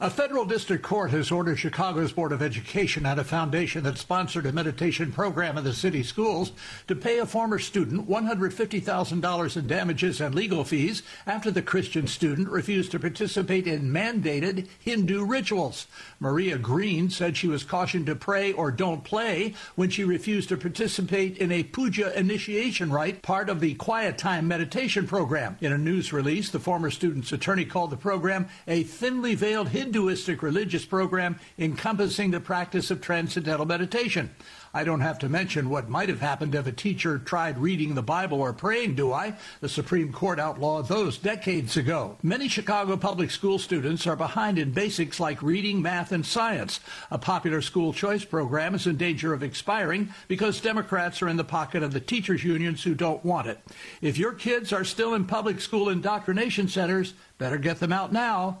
A federal district court has ordered Chicago's Board of Education and a foundation that sponsored a meditation program in the city schools to pay a former student $150,000 in damages and legal fees after the Christian student refused to participate in mandated Hindu rituals. Maria Green said she was cautioned to pray or don't play when she refused to participate in a puja initiation rite, part of the quiet time meditation program. In a news release, the former student's attorney called the program a thinly veiled Hinduistic religious program encompassing the practice of transcendental meditation. I don't have to mention what might have happened if a teacher tried reading the Bible or praying, do I? The Supreme Court outlawed those decades ago. Many Chicago public school students are behind in basics like reading, math, and science. A popular school choice program is in danger of expiring because Democrats are in the pocket of the teachers' unions who don't want it. If your kids are still in public school indoctrination centers, better get them out now.